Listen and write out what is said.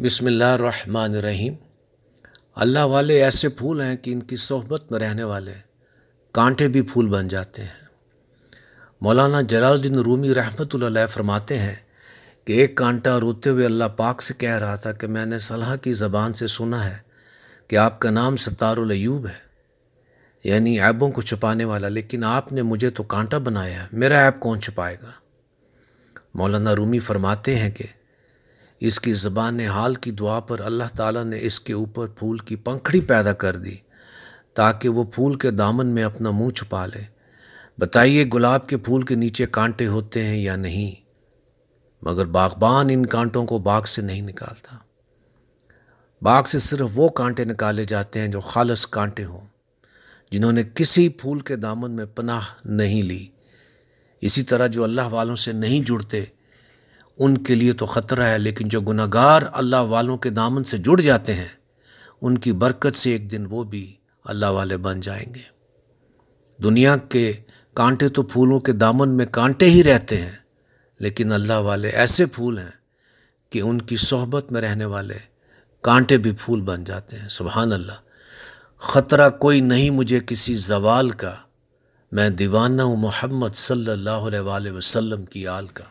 بسم اللہ الرحمن الرحیم۔ اللہ والے ایسے پھول ہیں کہ ان کی صحبت میں رہنے والے کانٹے بھی پھول بن جاتے ہیں۔ مولانا جلال الدین رومی رحمۃ اللہ علیہ فرماتے ہیں کہ ایک کانٹا روتے ہوئے اللہ پاک سے کہہ رہا تھا کہ میں نے صلاح کی زبان سے سنا ہے کہ آپ کا نام ستار العیوب ہے یعنی عیبوں کو چھپانے والا، لیکن آپ نے مجھے تو کانٹا بنایا ہے، میرا عیب کون چھپائے گا؟ مولانا رومی فرماتے ہیں کہ اس کی زبان حال کی دعا پر اللہ تعالیٰ نے اس کے اوپر پھول کی پنکھڑی پیدا کر دی تاکہ وہ پھول کے دامن میں اپنا منہ چھپا لے۔ بتائیے گلاب کے پھول کے نیچے کانٹے ہوتے ہیں یا نہیں؟ مگر باغبان ان کانٹوں کو باغ سے نہیں نکالتا۔ باغ سے صرف وہ کانٹے نکالے جاتے ہیں جو خالص کانٹے ہوں، جنہوں نے کسی پھول کے دامن میں پناہ نہیں لی۔ اسی طرح جو اللہ والوں سے نہیں جڑتے ان کے لیے تو خطرہ ہے، لیکن جو گناہ گار اللہ والوں کے دامن سے جڑ جاتے ہیں، ان کی برکت سے ایک دن وہ بھی اللہ والے بن جائیں گے۔ دنیا کے کانٹے تو پھولوں کے دامن میں کانٹے ہی رہتے ہیں، لیکن اللہ والے ایسے پھول ہیں کہ ان کی صحبت میں رہنے والے کانٹے بھی پھول بن جاتے ہیں۔ سبحان اللہ۔ خطرہ کوئی نہیں مجھے کسی زوال کا، میں دیوانہ ہوں محمد صلی اللہ علیہ وسلم کی آل کا۔